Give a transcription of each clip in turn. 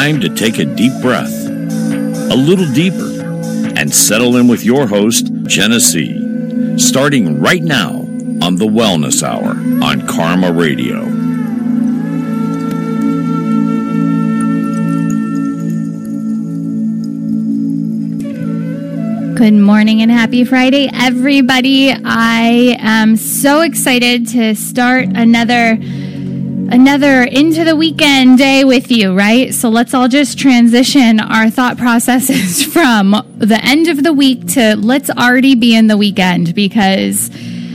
Time to take a deep breath, a little deeper, and settle in with your host, C. Starting right now on the Wellness Hour on Karma Radio. Good morning and happy Friday, everybody. I am so excited to start another another into the weekend day with you, right? So let's all just transition our thought processes from the end of the week to let's already be in the weekend because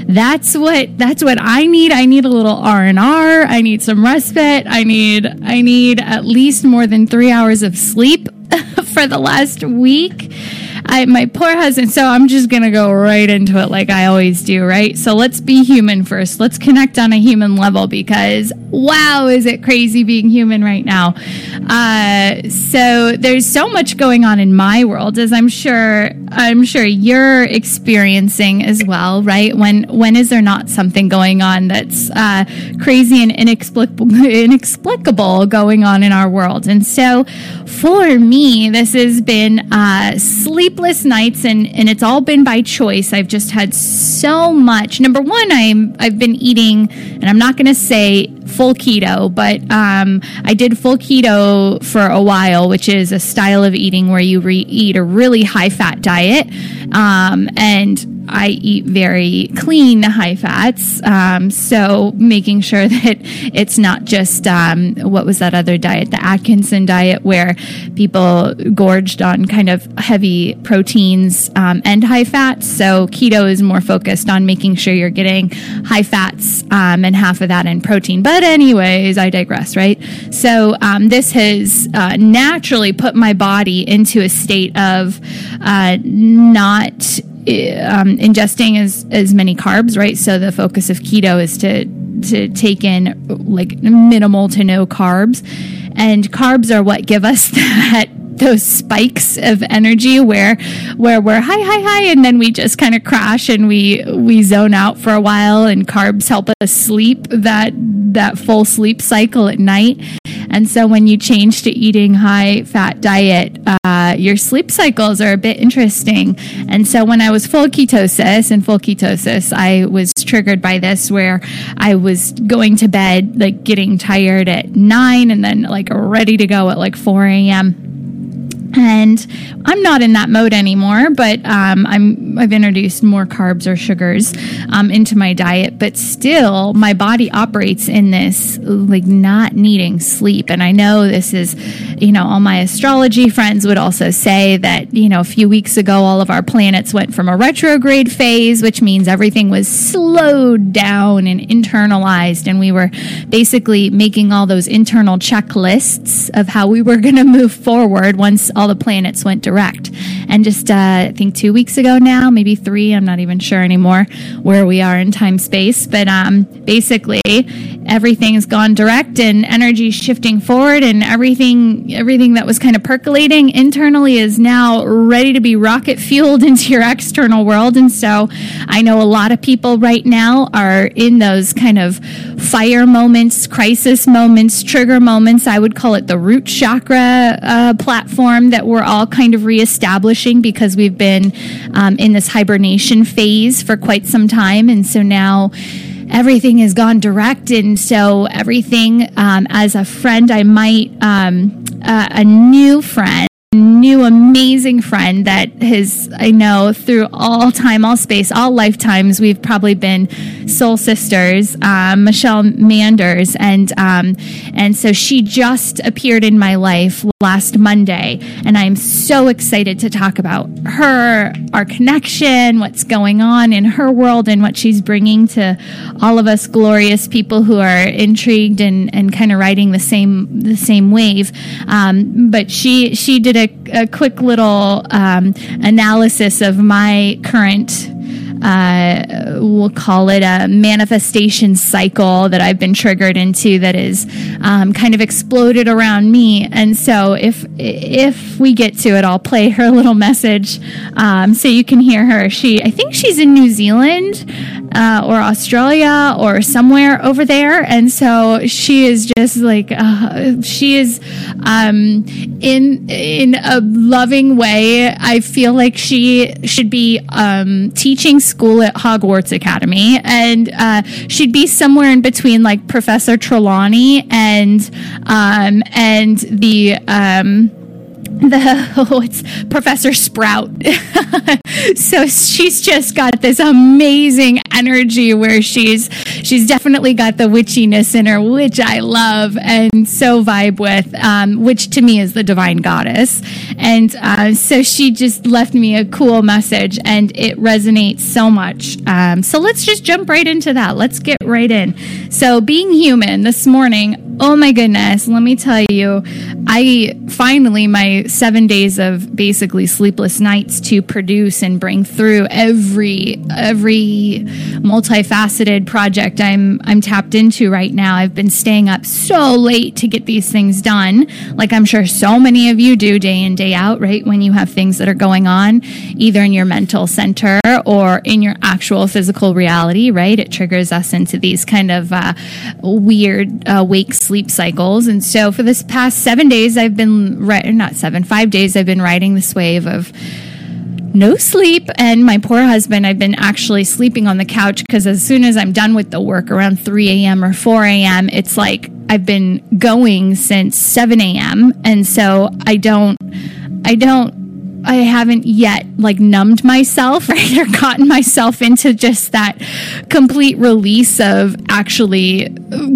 that's what that's what I need. I need a little R and R. I need some respite. I need I need at least more than 3 hours of sleep for the last week. I, my poor husband. So I'm just going to go right into it like I always do, right? So let's be human first. Let's connect on a human level because wow, is it crazy being human right now? Uh, so there's so much going on in my world, as I'm sure I'm sure you're experiencing as well, right? When when is there not something going on that's uh, crazy and inexplicable, inexplicable going on in our world? And so for me, this has been uh, sleepless nights, and and it's all been by choice. I've just had so much. Number one, I'm I've been eating, and I'm not going to say full keto, but um, I did full keto for a while, which is a style of eating where you re- eat a really high fat diet. Um, and I eat very clean high fats. Um, so making sure that it's not just um, what was that other diet, the Atkinson diet, where people gorged on kind of heavy proteins um, and high fats. So keto is more focused on making sure you're getting high fats um, and half of that in protein. But anyways, I digress, right? So um, this has uh, naturally put my body into a state of uh, not um, ingesting as as many carbs, right? So the focus of keto is to to take in like minimal to no carbs, and carbs are what give us that those spikes of energy where where we're high high high and then we just kind of crash and we we zone out for a while and carbs help us sleep that that full sleep cycle at night and so when you change to eating high fat diet, uh, your sleep cycles are a bit interesting. And so when I was full ketosis and full ketosis, I was triggered by this where I was going to bed, like getting tired at nine and then like ready to go at like 4 a.m and I'm not in that mode anymore. But um, I'm I've introduced more carbs or sugars um, into my diet, but still my body operates in this like not needing sleep. And I know this is, you know, all my astrology friends would also say that you know a few weeks ago all of our planets went from a retrograde phase, which means everything was slowed down and internalized, and we were basically making all those internal checklists of how we were going to move forward once all the planets went direct. And just, uh, I think two weeks ago now, maybe three, I'm not even sure anymore where we are in time space. But um, basically, everything's gone direct and energy shifting forward, and everything, everything that was kind of percolating internally is now ready to be rocket fueled into your external world. And so I know a lot of people right now are in those kind of fire moments, crisis moments, trigger moments. I would call it the root chakra uh, platform that we're all kind of reestablishing because we've been um, in this hibernation phase for quite some time. And so now, everything has gone direct and so everything um, as a friend i might um, uh, a new friend new amazing friend that has I know through all time, all space, all lifetimes. We've probably been soul sisters, um, Michelle Manders, and um, and so she just appeared in my life last Monday, and I'm so excited to talk about her, our connection, what's going on in her world, and what she's bringing to all of us glorious people who are intrigued and and kind of riding the same the same wave. Um, but she she did a a, quick little um, analysis of my current uh, we'll call it a manifestation cycle that I've been triggered into that is um, kind of exploded around me. And so if if we get to it, I'll play her little message um, so you can hear her. She I think she's in New Zealand, uh, or Australia or somewhere over there. And so she is just like, uh, she is um, in, in a loving way. I feel like she should be um, teaching school at Hogwarts Academy. And uh, she'd be somewhere in between like Professor Trelawney and, um, and the, um, the oh, it's Professor Sprout. so she's just got this amazing energy where she's she's definitely got the witchiness in her, which I love and so vibe with, um, which to me is the divine goddess. And uh, so she just left me a cool message, and it resonates so much. Um, so let's just jump right into that. Let's get right in. So being human this morning, oh my goodness, let me tell you, I finally my seven days of basically sleepless nights to produce and bring through every every multifaceted project I'm I'm tapped into right now. I've been staying up so late to get these things done, like I'm sure so many of you do day in day out, right? When you have things that are going on, either in your mental center or in your actual physical reality, right? It triggers us into these kind of uh, weird uh, wake sleep cycles, and so for this past seven days, I've been not seven, five days, I've been riding this wave of no sleep. And my poor husband, I've been actually sleeping on the couch because as soon as I'm done with the work around 3 a.m. or 4 a.m., it's like I've been going since 7 a.m. And so I don't, I don't I haven't yet like numbed myself, right? Or gotten myself into just that complete release of actually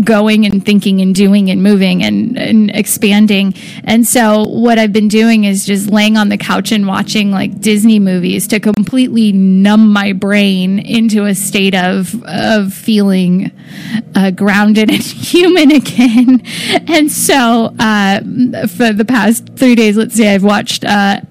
going and thinking and doing and moving and, and expanding. And so what I've been doing is just laying on the couch and watching like Disney movies to completely numb my brain into a state of, of feeling uh, grounded and human again. And so uh, for the past three days, let's say I've watched uh,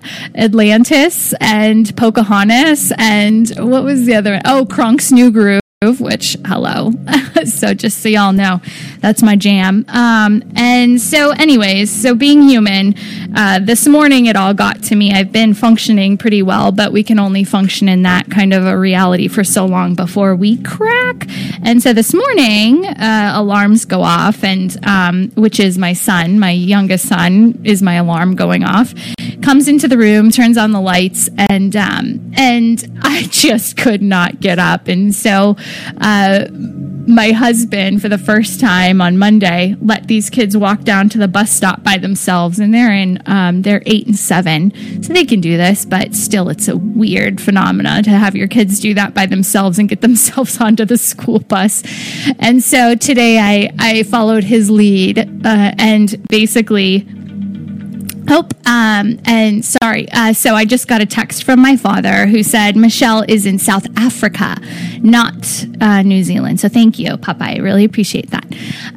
Atlantis and Pocahontas and what was the other one? Oh, Kronk's New Groove which hello. So just so y'all know that's my jam. Um, and so anyways so being human uh, this morning it all got to me. I've been functioning pretty well but we can only function in that kind of a reality for so long before we crack. And so this morning uh, alarms go off and um, which is my son my youngest son is my alarm going off comes into the room turns on the lights and um, and i just could not get up. And so uh, my husband, for the first time on Monday, let these kids walk down to the bus stop by themselves, and they're in um, they're eight and seven, so they can do this. But still, it's a weird phenomena to have your kids do that by themselves and get themselves onto the school bus. And so today, I I followed his lead uh, and basically Oh, um, and sorry. Uh, so I just got a text from my father who said Michelle is in South Africa, not uh, New Zealand. So thank you, Papa. I really appreciate that.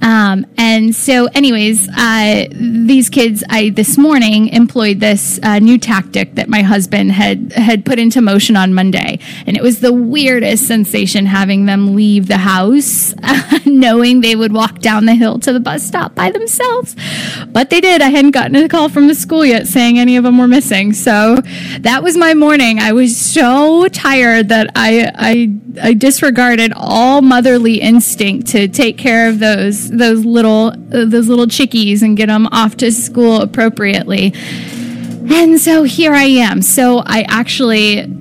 Um, and so, anyways, uh, these kids, I this morning employed this uh, new tactic that my husband had had put into motion on Monday, and it was the weirdest sensation having them leave the house, knowing they would walk down the hill to the bus stop by themselves. But they did. I hadn't gotten a call from the school yet saying any of them were missing. So that was my morning. I was so tired that I I, I disregarded all motherly instinct to take care of those those little uh, those little chickies and get them off to school appropriately. And so here I am. So I actually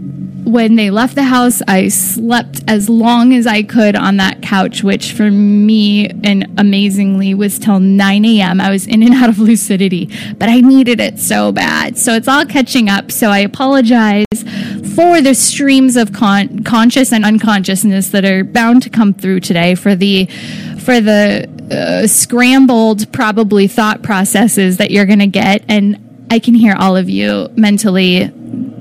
when they left the house, I slept as long as I could on that couch, which for me and amazingly was till 9 a.m. I was in and out of lucidity, but I needed it so bad. So it's all catching up. So I apologize for the streams of con- conscious and unconsciousness that are bound to come through today for the for the uh, scrambled probably thought processes that you're going to get and I can hear all of you mentally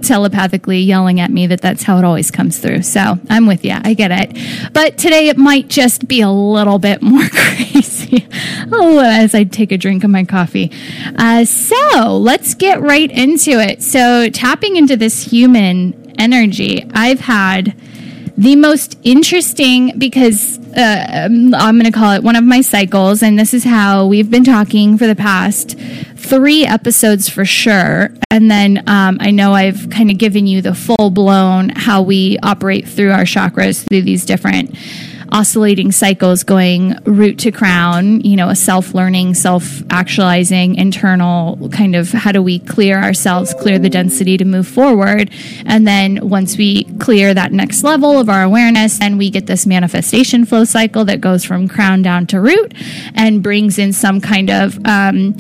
telepathically yelling at me that that's how it always comes through. So I'm with you. I get it. But today it might just be a little bit more crazy. oh, as I take a drink of my coffee. Uh, so let's get right into it. So tapping into this human energy, I've had the most interesting because uh, I'm going to call it one of my cycles, and this is how we've been talking for the past three episodes for sure. And then um, I know I've kind of given you the full blown how we operate through our chakras through these different oscillating cycles going root to crown, you know, a self learning, self actualizing, internal kind of how do we clear ourselves, clear the density to move forward. And then once we clear that next level of our awareness, then we get this manifestation flow cycle that goes from crown down to root and brings in some kind of, um,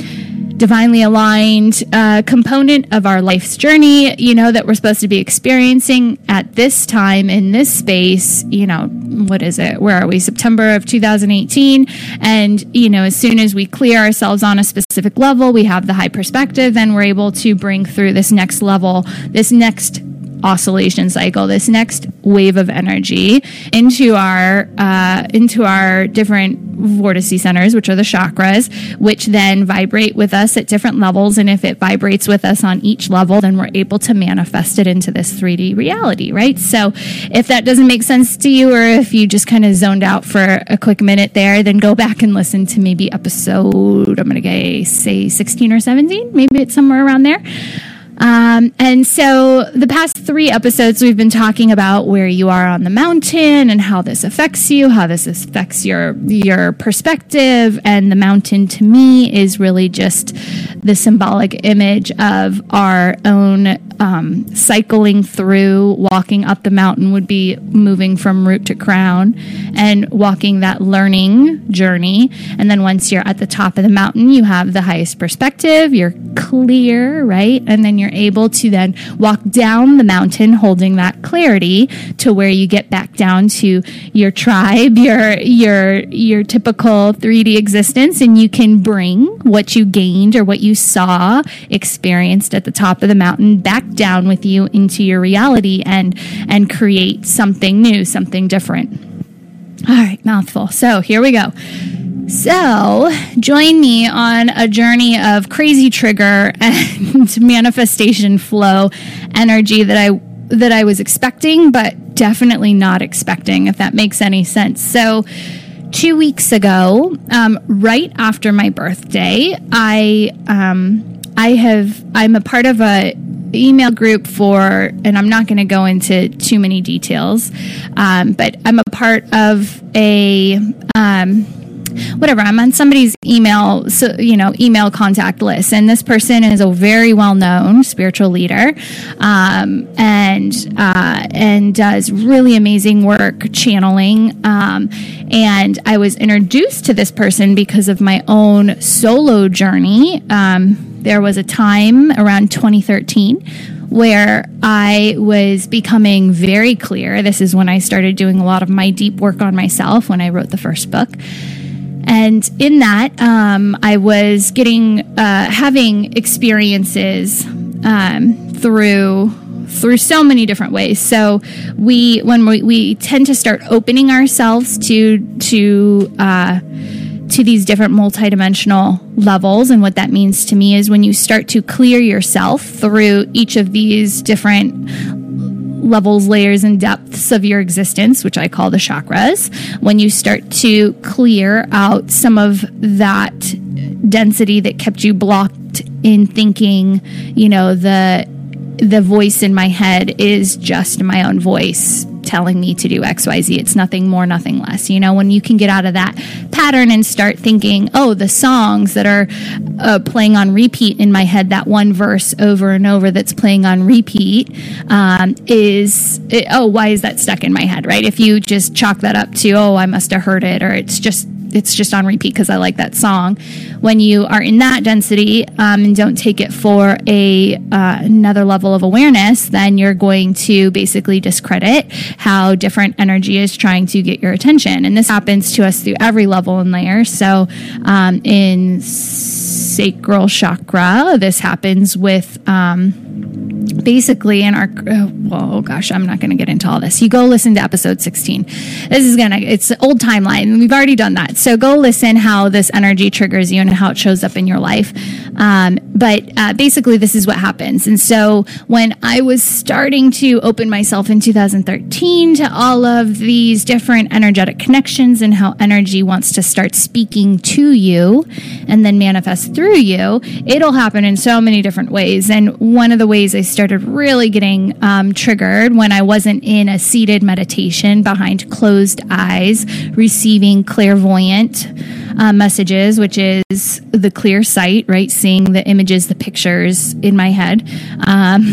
divinely aligned uh, component of our life's journey, you know, that we're supposed to be experiencing at this time in this space, you know, what is it? Where are we? September of 2018. And, you know, as soon as we clear ourselves on a specific level, we have the high perspective, then we're able to bring through this next level, this next oscillation cycle, this next wave of energy into our uh, into our different vortice centers, which are the chakras, which then vibrate with us at different levels. And if it vibrates with us on each level, then we're able to manifest it into this 3D reality, right? So if that doesn't make sense to you, or if you just kind of zoned out for a quick minute there, then go back and listen to maybe episode, I'm going to say 16 or 17, maybe it's somewhere around there. Um, and so the past three episodes, we've been talking about where you are on the mountain and how this affects you, how this affects your your perspective. And the mountain, to me, is really just the symbolic image of our own um, cycling through. Walking up the mountain would be moving from root to crown, and walking that learning journey. And then once you're at the top of the mountain, you have the highest perspective. You're clear, right? And then you're you're able to then walk down the mountain holding that clarity to where you get back down to your tribe, your your your typical 3D existence and you can bring what you gained or what you saw, experienced at the top of the mountain back down with you into your reality and and create something new, something different. All right, mouthful. So, here we go. So, join me on a journey of crazy trigger and manifestation flow energy that I that I was expecting but definitely not expecting if that makes any sense. So, 2 weeks ago, um, right after my birthday, I um, I have I'm a part of a email group for, and I'm not going to go into too many details, um, but I'm a part of a um, whatever i'm on somebody's email so you know email contact list and this person is a very well known spiritual leader um, and uh, and does really amazing work channeling um, and i was introduced to this person because of my own solo journey um, there was a time around 2013 where I was becoming very clear. This is when I started doing a lot of my deep work on myself when I wrote the first book. And in that, um, I was getting, uh, having experiences um, through through so many different ways. So we, when we, we tend to start opening ourselves to to uh, to these different multidimensional levels, and what that means to me is when you start to clear yourself through each of these different levels, layers, and depths of your existence, which I call the chakras, when you start to clear out some of that density that kept you blocked in thinking, you know, the the voice in my head is just my own voice telling me to do XYZ. It's nothing more, nothing less. You know, when you can get out of that pattern and start thinking, oh, the songs that are uh, playing on repeat in my head, that one verse over and over that's playing on repeat um, is, it, oh, why is that stuck in my head, right? If you just chalk that up to, oh, I must have heard it, or it's just it's just on repeat because I like that song. When you are in that density um, and don't take it for a uh, another level of awareness, then you're going to basically discredit how different energy is trying to get your attention. And this happens to us through every level and layer. So um, in sacral chakra, this happens with. Um, basically in our well oh gosh i'm not going to get into all this. You go listen to episode 16 this is gonna it's old timeline. And we've already done that. So go listen how this energy triggers you and how it shows up in your life. Um, but uh, basically, this is what happens. And so when I was starting to open myself in 2013 to all of these different energetic connections and how energy wants to start speaking to you and then manifest through you, it'll happen in so many different ways. And one of the ways I started really getting um, triggered when I wasn't in a seated meditation behind closed eyes, receiving clairvoyant uh, messages, which is the clear sight, right? Seeing the images, the pictures in my head. Um,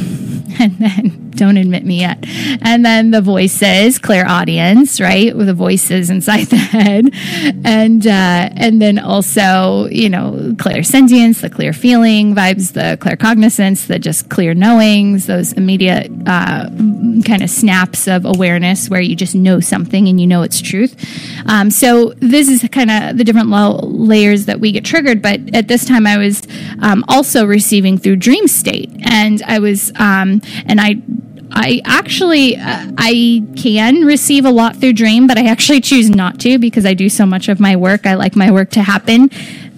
and then don't admit me yet. And then the voices, clairaudience, right? With the voices inside the head. And, uh, and then also, you know, clairsentience, the clear feeling vibes, the claircognizance, the just clear knowings, those immediate, uh, kind of snaps of awareness where you just know something and you know it's truth. Um, so this is kind of the different lo- layers that we get triggered. But at this time I was, um, also receiving through dream state and I was, um, and I I actually uh, I can receive a lot through dream, but I actually choose not to because I do so much of my work. I like my work to happen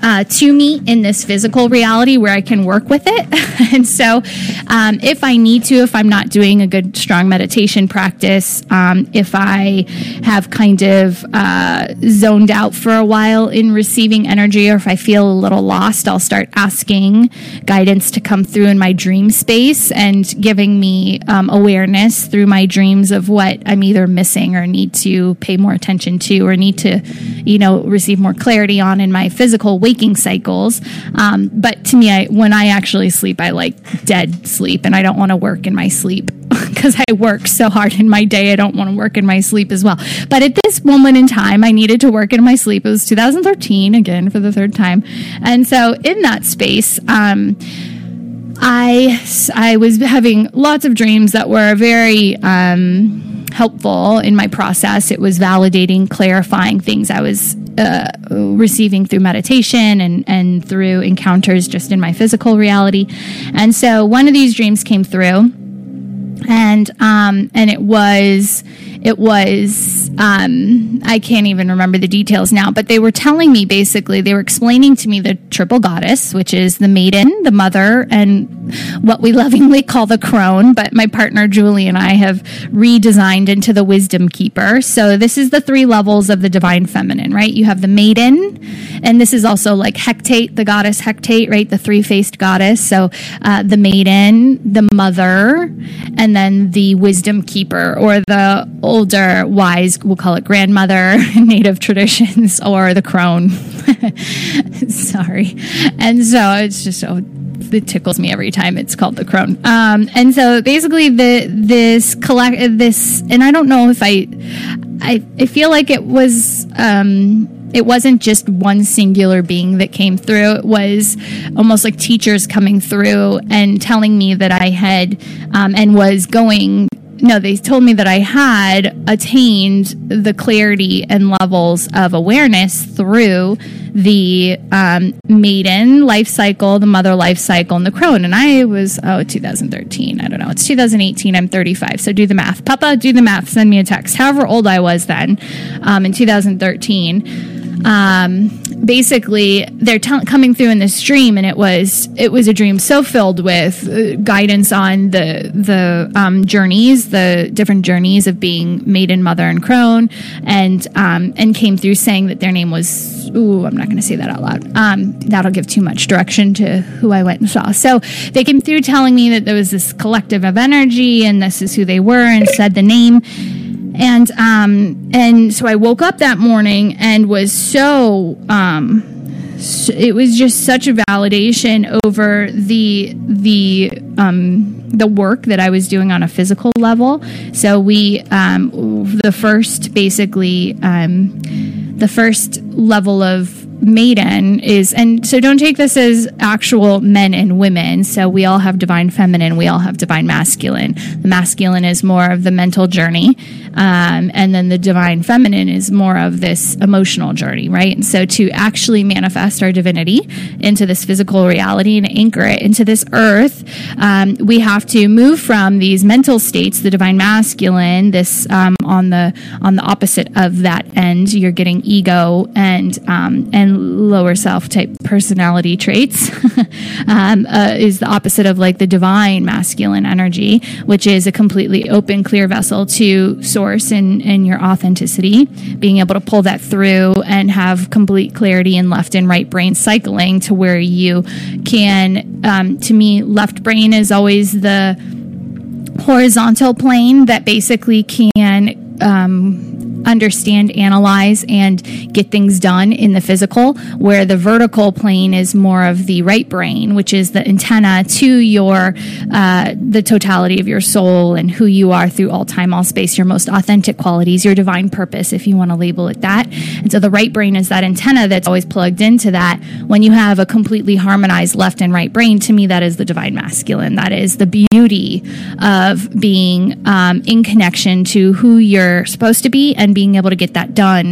uh, to me in this physical reality where I can work with it. and so, um, if I need to, if I'm not doing a good, strong meditation practice, um, if I have kind of uh, zoned out for a while in receiving energy, or if I feel a little lost, I'll start asking guidance to come through in my dream space and giving me um, awareness through my dreams of what I'm either missing or need to pay more attention to or need to, you know, receive more clarity on in my physical waking cycles. Um, but to me, I, when I actually sleep, I like dead sleep and I don't want to work in my sleep because I work so hard in my day. I don't want to work in my sleep as well. But at this moment in time, I needed to work in my sleep. It was 2013 again for the third time. And so in that space, um, I, I was having lots of dreams that were very, um, helpful in my process. It was validating, clarifying things I was uh, receiving through meditation and, and through encounters just in my physical reality. And so one of these dreams came through, and um, and it was it was um, I can't even remember the details now, but they were telling me basically they were explaining to me the triple goddess, which is the maiden, the mother, and what we lovingly call the crone. But my partner Julie and I have redesigned into the wisdom keeper. So this is the three levels of the divine feminine, right? You have the maiden, and this is also like Hecate, the goddess Hecate, right? The three faced goddess. So uh, the maiden, the mother, and then the wisdom keeper or the older, wise, we'll call it grandmother, in native traditions, or the crone. Sorry. And so it's just so it tickles me every time it's called the crone. Um, and so basically the this collect this and I don't know if I I, I feel like it was um, it wasn't just one singular being that came through. It was almost like teachers coming through and telling me that I had um, and was going no, they told me that I had attained the clarity and levels of awareness through the um, maiden life cycle, the mother life cycle, and the crone. And I was, oh, 2013. I don't know. It's 2018. I'm 35. So do the math. Papa, do the math. Send me a text. However old I was then um, in 2013 um, basically they're t- coming through in this dream, and it was it was a dream so filled with uh, guidance on the the um, journeys, the different journeys of being maiden, mother, and crone, and um, and came through saying that their name was. Ooh, I'm not going to say that out loud. Um, that'll give too much direction to who I went and saw. So they came through telling me that there was this collective of energy, and this is who they were, and said the name and um, and so I woke up that morning and was so um, it was just such a validation over the the um, the work that I was doing on a physical level. So we um, the first basically um, the first level of maiden is and so don't take this as actual men and women. So we all have divine feminine we all have divine masculine. The masculine is more of the mental journey um, and then the divine feminine is more of this emotional journey right? And so to actually manifest our divinity into this physical reality and anchor it into this earth um, we have to move from these mental states the divine masculine this um, on the on the opposite of that end. You're getting ego and um, and and lower self type personality traits um, uh, is the opposite of like the divine masculine energy, which is a completely open, clear vessel to source and, and your authenticity, being able to pull that through and have complete clarity in left and right brain cycling to where you can, um, to me, left brain is always the horizontal plane that basically can um, understand, analyze, and get things done in the physical, where the vertical plane is more of the right brain, which is the antenna to your uh, the totality of your soul and who you are through all time, all space, your most authentic qualities, your divine purpose, if you want to label it that. And so the right brain is that antenna that's always plugged into that. When you have a completely harmonized left and right brain, to me, that is the divine masculine. That is the beauty of being um, in connection to who you're supposed to be and being able to get that done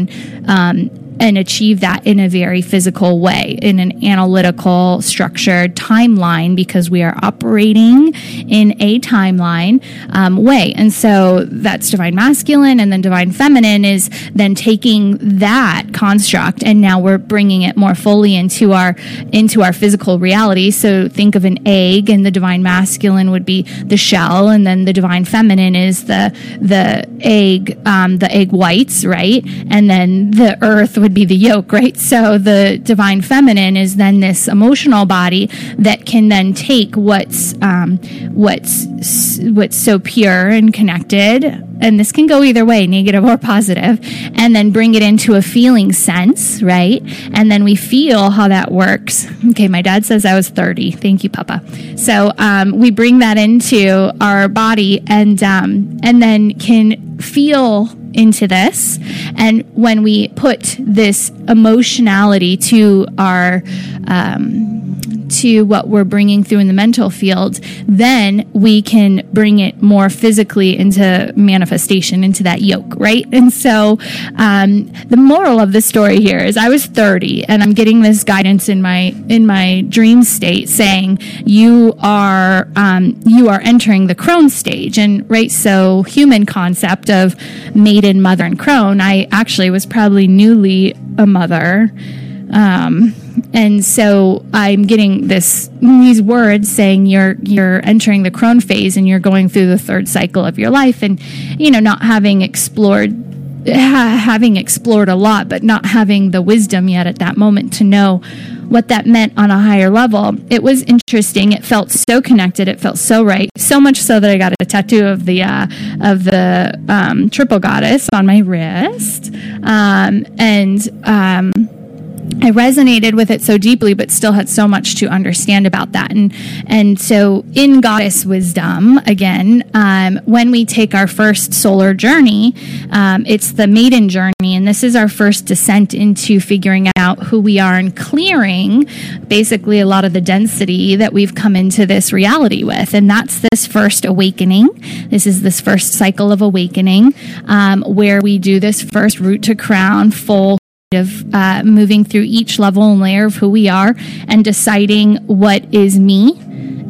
um, and achieve that in a very physical way, in an analytical, structured timeline, because we are operating in a timeline um, way. And so that's divine masculine, and then divine feminine is then taking that construct, and now we're bringing it more fully into our into our physical reality. So think of an egg, and the divine masculine would be the shell, and then the divine feminine is the the egg, um, the egg whites, right? And then the earth would be the yolk, right? So the divine feminine is then this emotional body that can then take what's um, what's what's so pure and connected, and this can go either way, negative or positive, and then bring it into a feeling sense, right? And then we feel how that works. Okay, my dad says I was 30. Thank you, Papa. So um, we bring that into our body, and um, and then can feel into this. And when we put this emotionality to our, um, to what we're bringing through in the mental field, then we can bring it more physically into manifestation, into that yolk, right? And so, um, the moral of the story here is I was 30 and I'm getting this guidance in my, in my dream state saying you are, um, you are entering the crone stage. And right, so human concept of maiden, mother, and crone, I actually was probably newly a mother. Um, and so I'm getting this these words saying you're you're entering the crone phase and you're going through the third cycle of your life, and you know not having explored ha- having explored a lot, but not having the wisdom yet at that moment to know what that meant on a higher level. It was interesting. It felt so connected. It felt so right. So much so that I got a tattoo of the uh, of the um, triple goddess on my wrist, um, and. Um, I resonated with it so deeply, but still had so much to understand about that. And and so in goddess wisdom, again, um, when we take our first solar journey, um, it's the maiden journey, and this is our first descent into figuring out who we are and clearing basically a lot of the density that we've come into this reality with. And that's this first awakening. This is this first cycle of awakening um, where we do this first root to crown full of uh, moving through each level and layer of who we are and deciding what is me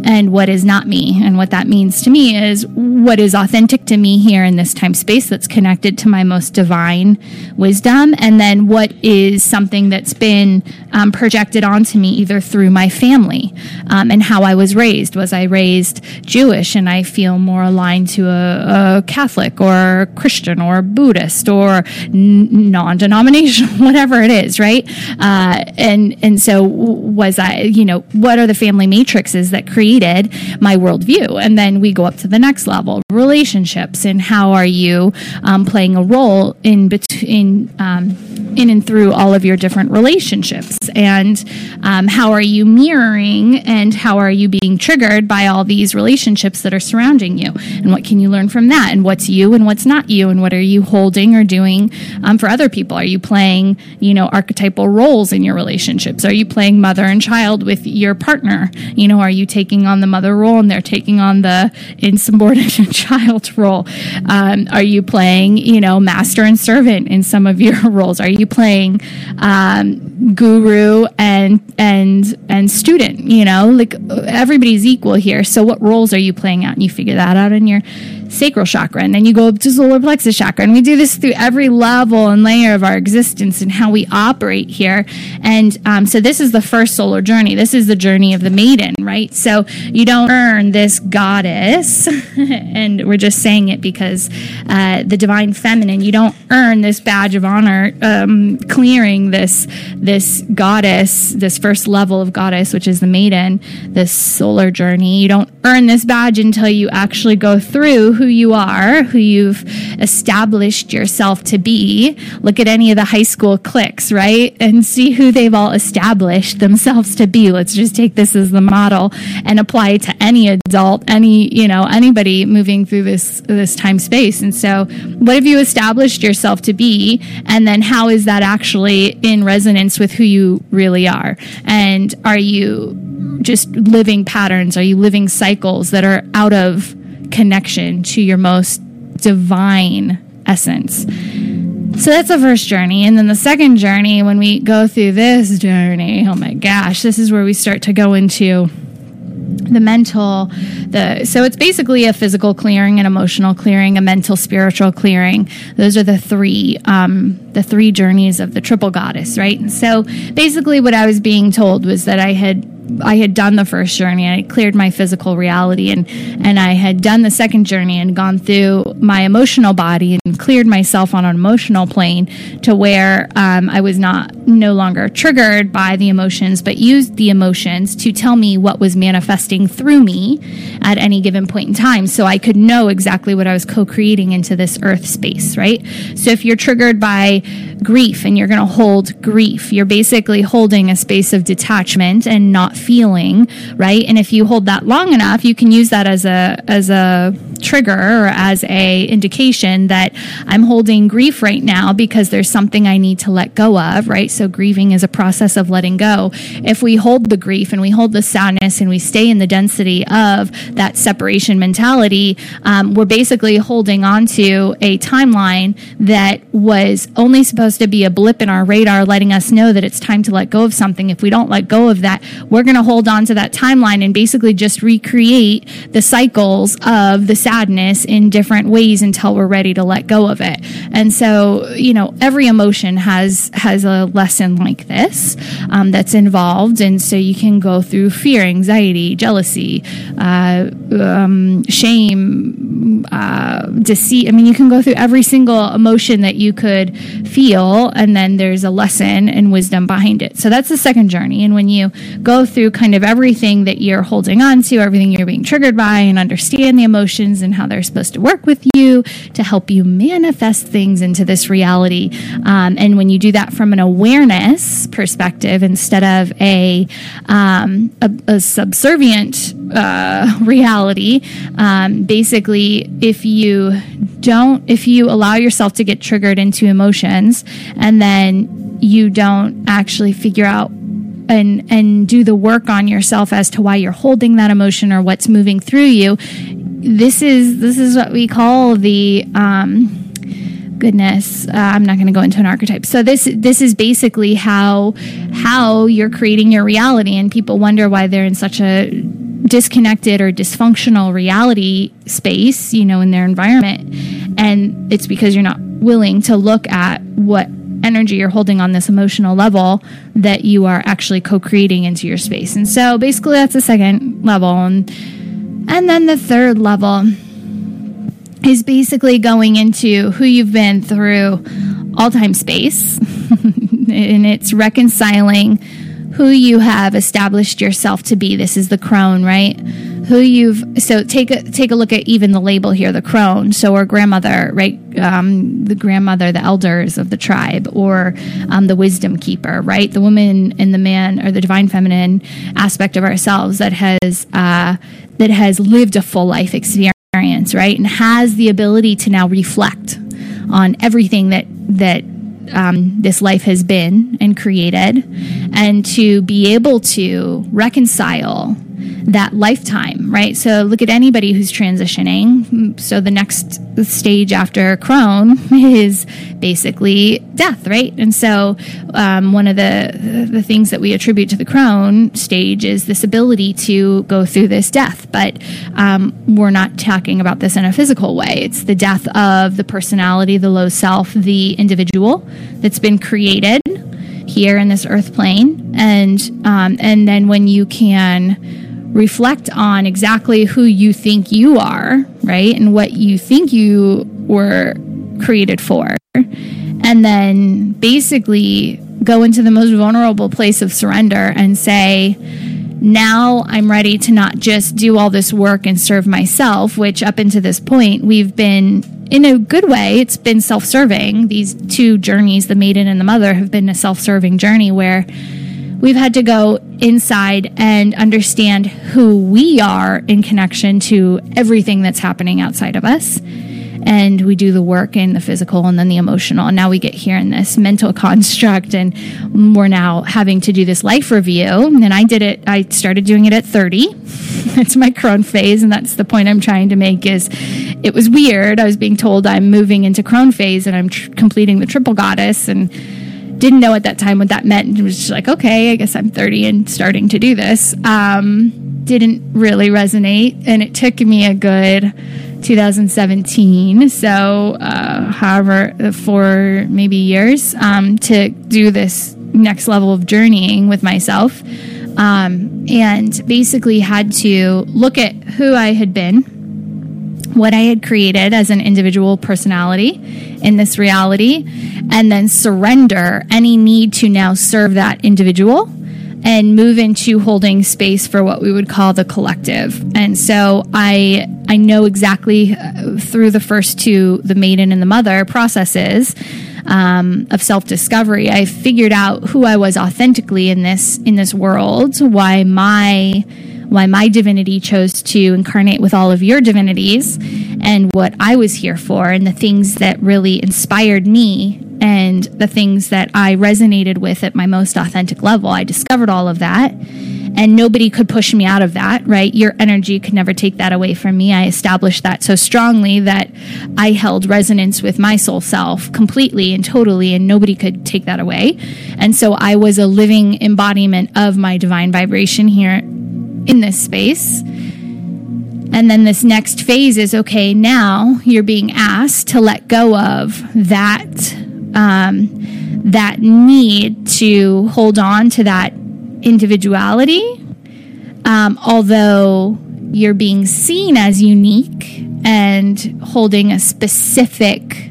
and what is not me. And what that means to me is what is authentic to me here in this time space that's connected to my most divine wisdom. And then what is something that's been um, projected onto me either through my family um, and how I was raised. Was I raised Jewish and I feel more aligned to a, a Catholic or Christian or Buddhist or n- non denominational, whatever it is, right? Uh, and, and so was I, you know, what are the family matrices that create created my worldview. And then we go up to the next level relationships and how are you um, playing a role in between um, in and through all of your different relationships? And um, how are you mirroring and how are you being triggered by all these relationships that are surrounding you? And what can you learn from that? And what's you and what's not you? And what are you holding or doing um, for other people? Are you playing you know archetypal roles in your relationships? Are you playing mother and child with your partner? You know are you taking on the mother role and they're taking on the insubordinate child role um, are you playing you know master and servant in some of your roles are you playing um, guru and and and student? You know, like everybody's equal here. So what roles are you playing out? And you figure that out in your sacral chakra, and then you go up to the solar plexus chakra, and we do this through every level and layer of our existence and how we operate here. And um, so this is the first solar journey. This is the journey of the maiden, right? So you don't earn this goddess, and we're just saying it because uh, the divine feminine. You don't earn this badge of honor, um, clearing this this goddess, this first level of goddess, which is the maiden, this solar journey. You don't earn this badge until you actually go through who you are, who you've established yourself to be. Look at any of the high school cliques, right? And see who they've all established themselves to be. Let's just take this as the model and apply to any adult, any, you know, anybody moving through this this time space. And so, what have you established yourself to be? And then how is that actually in resonance with who you really are? And are you just living patterns? Are you living cycles that are out of connection to your most divine essence? So that's the first journey. And then the second journey, when we go through this journey, oh my gosh, this is where we start to go into the mental the so it's basically a physical clearing an emotional clearing a mental spiritual clearing. Those are the three um, the three journeys of the triple goddess right? So basically what i was being told was that i had I had done the first journey. I cleared my physical reality, and and I had done the second journey and gone through my emotional body and cleared myself on an emotional plane to where um, I was not no longer triggered by the emotions, but used the emotions to tell me what was manifesting through me at any given point in time, so I could know exactly what I was co-creating into this earth space. Right. So if you're triggered by grief and you're going to hold grief, you're basically holding a space of detachment and not feeling, right? And if you hold that long enough, you can use that as a as a trigger or as a indication that I'm holding grief right now because there's something I need to let go of, right? So grieving is a process of letting go. If we hold the grief and we hold the sadness and we stay in the density of that separation mentality, um, we're basically holding on to a timeline that was only supposed to be a blip in our radar, letting us know that it's time to let go of something. If we don't let go of that, we're going to hold on to that timeline and basically just recreate the cycles of the sadness in different ways until we're ready to let go of it. And so, you know, every emotion has has a lesson like this um, that's involved, and so you can go through fear, anxiety, jealousy, uh, um, shame, uh, deceit. I mean, you can go through every single emotion that you could feel, and then there's a lesson and wisdom behind it. So that's the second journey. And when you go through kind of everything that you're holding on to, everything you're being triggered by, and understand the emotions and how they're supposed to work with you to help you manifest things into this reality. Um, and when you do that from an awareness perspective instead of a, um, a, a, subservient uh, reality, um, basically, if you don't, if you allow yourself to get triggered into emotions and then you don't actually figure out and and do the work on yourself as to why you're holding that emotion or what's moving through you. This is this is what we call the um, goodness. Uh, i'm not going to go into an archetype. So this this is basically how how you're creating your reality and people wonder why they're in such a disconnected or dysfunctional reality space you know in their environment. And it's because you're not willing to look at what energy you're holding on this emotional level that you are actually co-creating into your space. And so basically that's the second level and and then the third level is basically going into who you've been through all time space and it's reconciling who you have established yourself to be. This is the crone, right? Who you've so take a take a look at even the label here, the crone. So our grandmother, right? Um, the grandmother, the elders of the tribe, or um, the wisdom keeper, right? The woman and the man, or the divine feminine aspect of ourselves that has uh, that has lived a full life experience, right, and has the ability to now reflect on everything that that um, this life has been and created, and to be able to reconcile that lifetime, right? So look at anybody who's transitioning. So the next stage after crone is basically death, right? And so um, one of the the things that we attribute to the crone stage is this ability to go through this death, but um, we're not talking about this in a physical way. It's the death of the personality, the low self, the individual that's been created here in this earth plane, and um, and then when you can reflect on exactly who you think you are, right? And what you think you were created for. And then basically go into the most vulnerable place of surrender and say, now I'm ready to not just do all this work and serve myself, which up until this point, we've been in a good way, it's been self serving. These two journeys, the maiden and the mother, have been a self serving journey where we've had to go inside and understand who we are in connection to everything that's happening outside of us. And we do the work in the physical and then the emotional. And now we get here in this mental construct, and we're now having to do this life review. And I did it, I started doing it at 30. It's my crone phase, and that's the point I'm trying to make is it was weird. I was being told I'm moving into crone phase and I'm tr- completing the triple goddess and didn't know at that time what that meant. It was just like, okay, I guess I'm 30 and starting to do this. Um, didn't really resonate, and it took me a good 2017, so uh, however, four maybe years um, to do this next level of journeying with myself. Um, and basically had to look at who I had been what I had created as an individual personality in this reality, and then surrender any need to now serve that individual and move into holding space for what we would call the collective. And so I I know exactly uh, through the first two, the maiden and the mother processes um, of self discovery. I figured out who I was authentically in this in this world, why my why my divinity chose to incarnate with all of your divinities and what I was here for and the things that really inspired me and the things that I resonated with at my most authentic level. I discovered all of that and nobody could push me out of that, right? Your energy could never take that away from me. I established that so strongly that I held resonance with my soul self completely and totally, and nobody could take that away. And so I was a living embodiment of my divine vibration here in this space. And then this next phase is okay, now you're being asked to let go of that um, that need to hold on to that individuality, um, although you're being seen as unique and holding a specific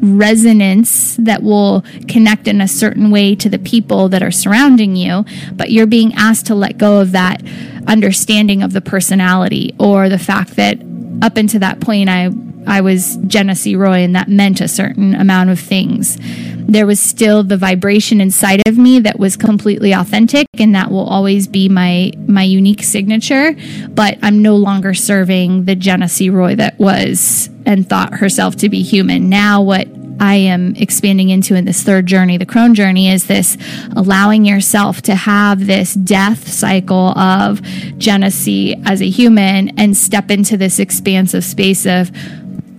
resonance that will connect in a certain way to the people that are surrounding you, but you're being asked to let go of that understanding of the personality or the fact that up until that point I I was C. Roy and that meant a certain amount of things. There was still the vibration inside of me that was completely authentic and that will always be my my unique signature, but I'm no longer serving the C. Roy that was and thought herself to be human. Now what I am expanding into in this third journey, the crone journey, is this allowing yourself to have this death cycle of Genesee as a human and step into this expansive space of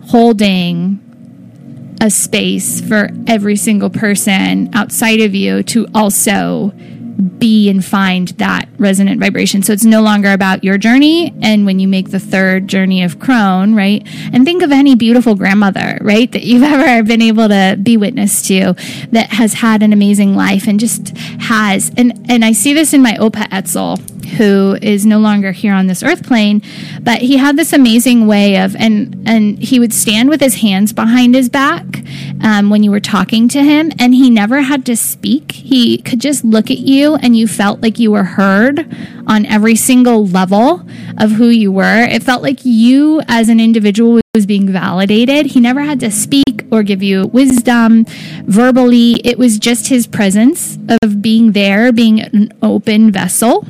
holding a space for every single person outside of you to also be and find that resonant vibration. So it's no longer about your journey. And when you make the third journey of crone, right? And think of any beautiful grandmother, right? That you've ever been able to be witness to that has had an amazing life and just has. And, and I see this in my Opa Etzel who is no longer here on this earth plane, but he had this amazing way of, and and he would stand with his hands behind his back um, when you were talking to him, and he never had to speak. He could just look at you, and you felt like you were heard on every single level of who you were. It felt like you, as an individual, was being validated. He never had to speak or give you wisdom verbally. It was just his presence of being there, being an open vessel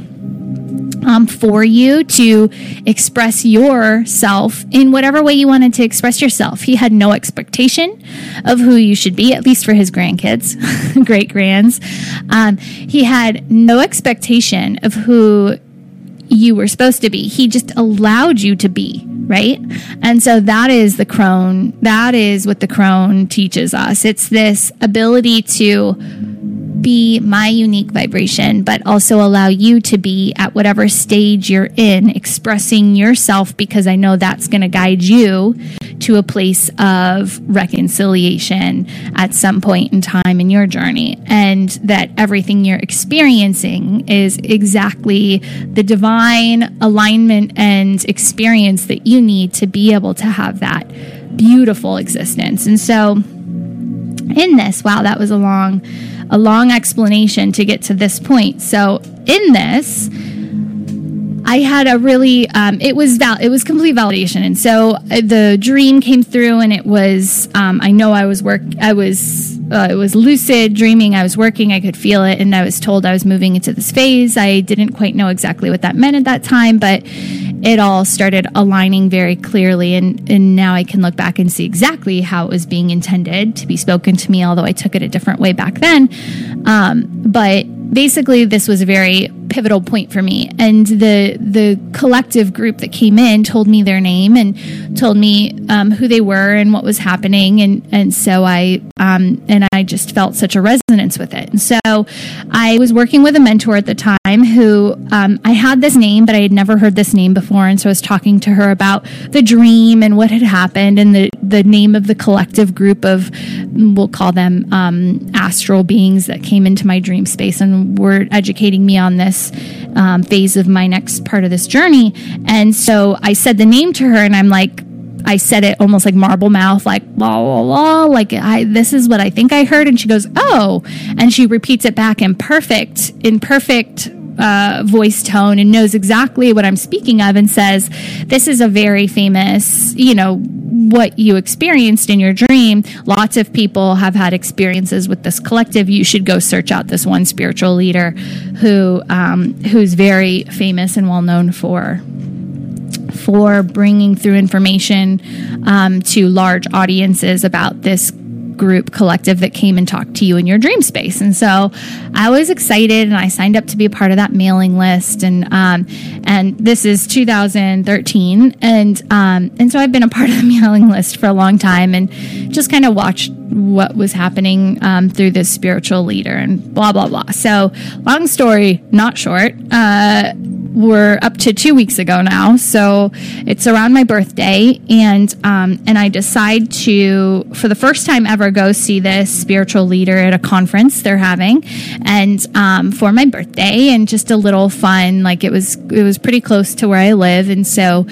um, for you to express yourself in whatever way you wanted to express yourself. He had no expectation of who you should be, at least for his grandkids, great grands. Um, he had no expectation of who you were supposed to be. He just allowed you to be, right? And so that is the crone. That is what the crone teaches us. It's this ability to be my unique vibration, but also allow you to be at whatever stage you're in, expressing yourself because I know that's going to guide you to a place of reconciliation at some point in time in your journey. And that everything you're experiencing is exactly the divine alignment and experience that you need to be able to have that beautiful existence. And so, in this, wow, that was a long a long explanation to get to this point. So in this, I had a really um, it was val- it was complete validation, and so uh, the dream came through, and it was um, I know I was work I was uh, it was lucid dreaming. I was working, I could feel it, and I was told I was moving into this phase. I didn't quite know exactly what that meant at that time, but it all started aligning very clearly, and and now I can look back and see exactly how it was being intended to be spoken to me, although I took it a different way back then. Um, but basically, this was a very pivotal point for me. And the the collective group that came in told me their name and told me um, who they were and what was happening. And and so I um, and I just felt such a resonance with it. And so I was working with a mentor at the time who um, I had this name, but I had never heard this name before. And so I was talking to her about the dream and what had happened and the the name of the collective group of we'll call them um, astral beings that came into my dream space and were educating me on this um, phase of my next part of this journey. And so I said the name to her, and I'm like, I said it almost like marble mouth, like la la la, like I this is what I think I heard, and she goes, oh, and she repeats it back in perfect, in perfect uh, voice tone and knows exactly what I'm speaking of and says, This is a very famous, you know, what you experienced in your dream. Lots of people have had experiences with this collective. You should go search out this one spiritual leader who um, who's very famous and well known for for bringing through information um, to large audiences about this group collective that came and talked to you in your dream space. And so I was excited and I signed up to be a part of that mailing list. And, um, and this is 2013. And, um, and so I've been a part of the mailing list for a long time and just kind of watched what was happening um, through this spiritual leader and blah, blah, blah. So long story, not short. Uh, we're up to two weeks ago now, so it's around my birthday, and um, and I decide to, for the first time ever, go see this spiritual leader at a conference they're having, and um, for my birthday, and just a little fun. Like it was, it was pretty close to where I live, and so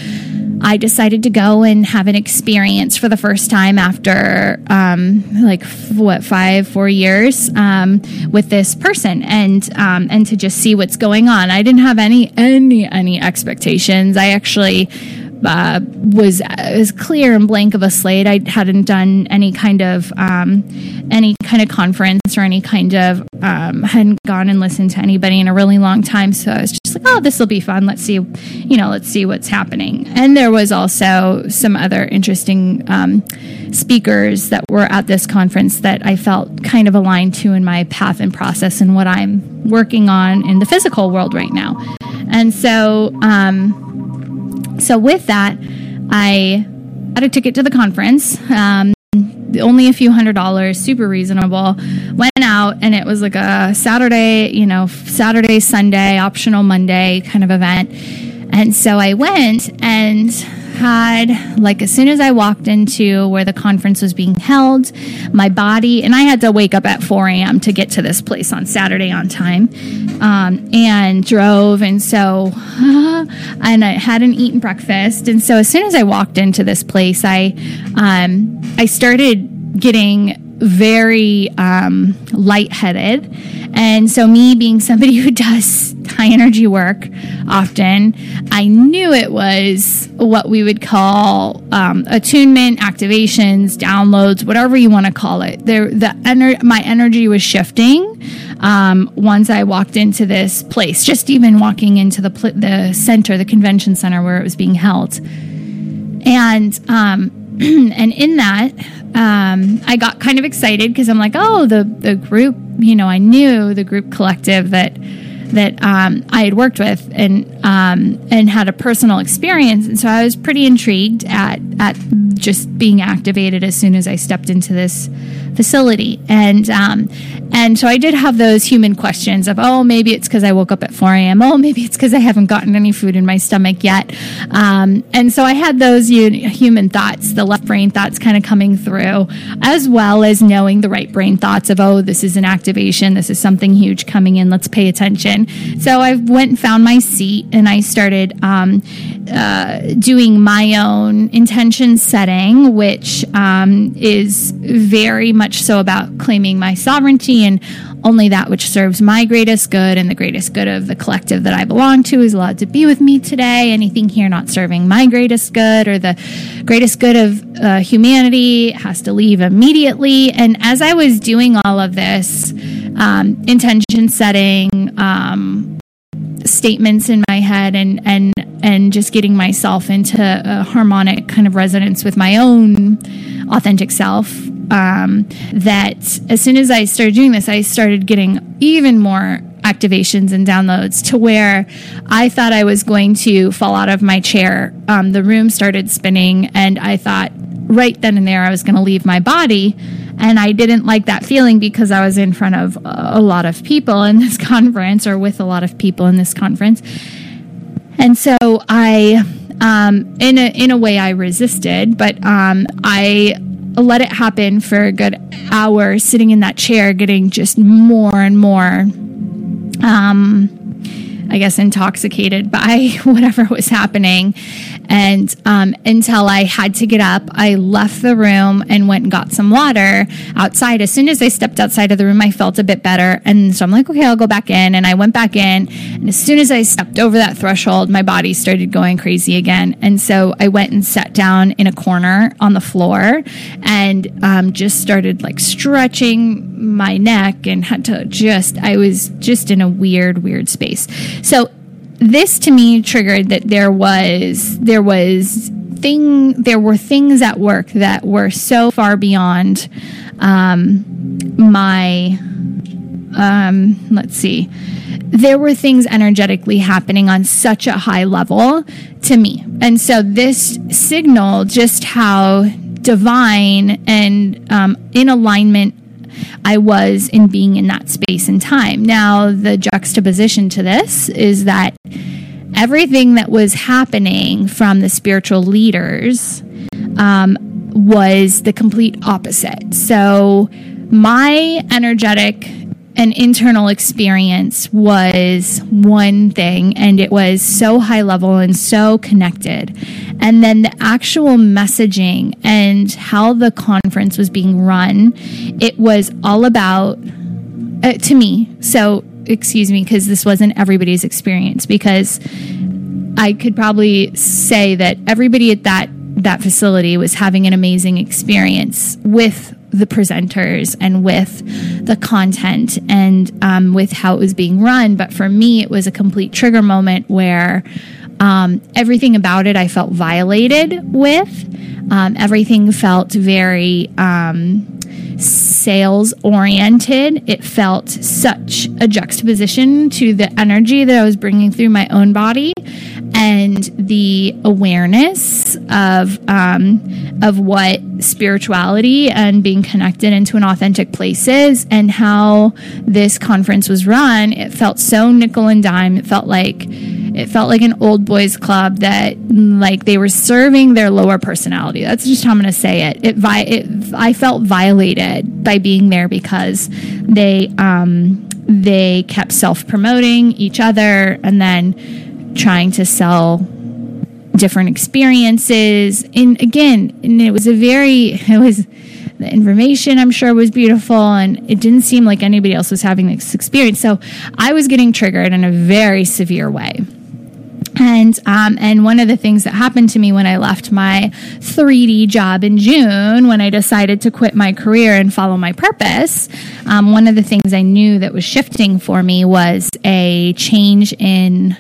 I decided to go and have an experience for the first time after um, like what five four years um, with this person and um, and to just see what's going on. I didn't have any any any expectations. I actually uh, was as clear and blank of a slate. I hadn't done any kind of um, any kind of conference or any kind of um, hadn't gone and listened to anybody in a really long time. So I was just like, oh, this will be fun. Let's see, you know, let's see what's happening. And there was also some other interesting um, speakers that were at this conference that I felt kind of aligned to in my path and process and what I'm working on in the physical world right now. And so, um, so with that, I had a ticket to the conference. Um, only a few hundred dollars, super reasonable. Went out and it was like a Saturday, you know, Saturday, Sunday, optional Monday kind of event. And so I went and had like as soon as I walked into where the conference was being held, my body and I had to wake up at 4 a.m. to get to this place on Saturday on time, um, and drove, and so and I hadn't eaten breakfast, and so as soon as I walked into this place, I um, I started getting very um, lightheaded. And so, me being somebody who does high energy work often, I knew it was what we would call um, attunement, activations, downloads, whatever you want to call it. There, the ener- my energy was shifting um, once I walked into this place. Just even walking into the pl- the center, the convention center where it was being held, and um, and in that, um, I got kind of excited because I'm like, oh, the the group, you know, I knew the group collective that that um, I had worked with and um, and had a personal experience, and so I was pretty intrigued at at just being activated as soon as I stepped into this facility. And um, and so I did have those human questions of, oh, maybe it's because I woke up at 4 a.m. Oh, maybe it's because I haven't gotten any food in my stomach yet. Um, and so I had those human thoughts, the left brain thoughts kind of coming through, as well as knowing the right brain thoughts of, oh, this is an activation. This is something huge coming in. Let's pay attention. So I went and found my seat and I started um, uh, doing my own intention setting, which um, is very much so about claiming my sovereignty and only that which serves my greatest good and the greatest good of the collective that I belong to is allowed to be with me today. Anything here not serving my greatest good or the greatest good of uh, humanity has to leave immediately. And as I was doing all of this, um, intention setting, um, statements in my head and and and just getting myself into a harmonic kind of resonance with my own authentic self um, that as soon as I started doing this, I started getting even more activations and downloads to where I thought I was going to fall out of my chair. Um, the room started spinning, and I thought right then and there I was going to leave my body. And I didn't like that feeling because I was in front of a lot of people in this conference or with a lot of people in this conference. And so I, um, in a in a way, I resisted, but um, I let it happen for a good hour, sitting in that chair, getting just more and more. Um, I guess, intoxicated by whatever was happening. And um, until I had to get up, I left the room and went and got some water outside. As soon as I stepped outside of the room, I felt a bit better. And so I'm like, okay, I'll go back in. And I went back in. And as soon as I stepped over that threshold, my body started going crazy again. And so I went and sat down in a corner on the floor and um, just started like stretching my neck and had to just, I was just in a weird, weird space. So this to me triggered that there was there was thing there were things at work that were so far beyond um, my um, let's see. There were things energetically happening on such a high level to me. And so this signal just how divine and um, in alignment I was in being in that space and time. Now, the juxtaposition to this is that everything that was happening from the spiritual leaders um, was the complete opposite. So, my energetic and internal experience was one thing, and it was so high level and so connected. And then the actual messaging and how the conference was being run, it was all about, uh, to me, so excuse me, because this wasn't everybody's experience, because I could probably say that everybody at that that facility was having an amazing experience with the presenters and with the content and um, with how it was being run. But for me, it was a complete trigger moment where um, everything about it I felt violated with. Um, everything felt very um, sales oriented. It felt such a juxtaposition to the energy that I was bringing through my own body and the awareness of um, of what spirituality and being connected into an authentic place is, and how this conference was run. It felt so nickel and dime. It felt like it felt like an old boys club that like they were serving their lower personality. That's just how I'm going to say it. It, vi- it I felt violated by being there because they um, they kept self promoting each other and then trying to sell different experiences. And again, and it was a very it was the information I'm sure was beautiful and it didn't seem like anybody else was having this experience. So I was getting triggered in a very severe way. And um, and one of the things that happened to me when I left my 3D job in June, when I decided to quit my career and follow my purpose, um, one of the things I knew that was shifting for me was a change in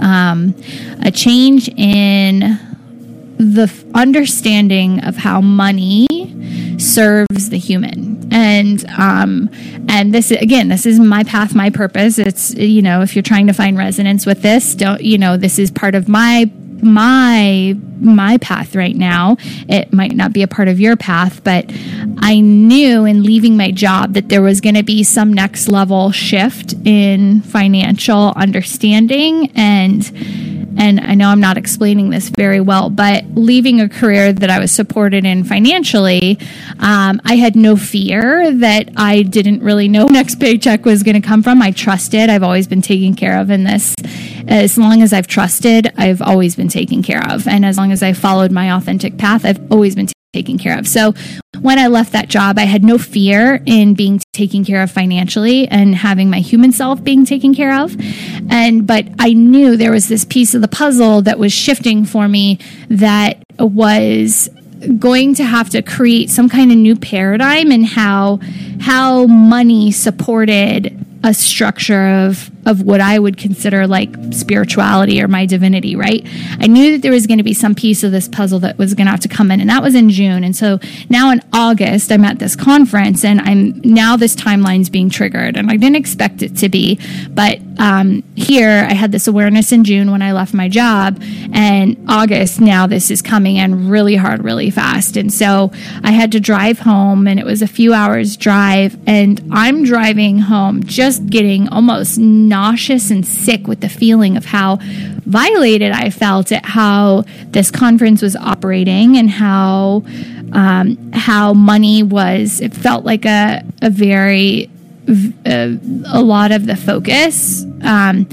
um, a change in the understanding of how money serves the human and um, and this again, this is my path, my purpose. It's you know, if you're trying to find resonance with this, don't you know, this is part of my my my path right now. It might not be a part of your path, but I knew in leaving my job that there was going to be some next level shift in financial understanding and and I know I'm not explaining this very well, but leaving a career that I was supported in financially, um, I had no fear that I didn't really know next paycheck was going to come from. I trusted. I've always been taken care of in this. As long as I've trusted, I've always been taken care of. And as long as I followed my authentic path, I've always been taken care of. So when I left that job, I had no fear in being taken care of financially and having my human self being taken care of. And but I knew there was this piece of the puzzle that was shifting for me that was going to have to create some kind of new paradigm in how how money supported a structure of of what I would consider like spirituality or my divinity, right? I knew that there was going to be some piece of this puzzle that was going to have to come in, and that was in June. And so now in August, I'm at this conference, and I'm now this timeline's being triggered, and I didn't expect it to be, but um, here I had this awareness in June when I left my job, and August now this is coming in really hard, really fast, and so I had to drive home, and it was a few hours drive, and I'm driving home just getting almost nauseous and sick with the feeling of how violated I felt at how this conference was operating and how um, how money was. It felt like a a very a, a lot of the focus. Um,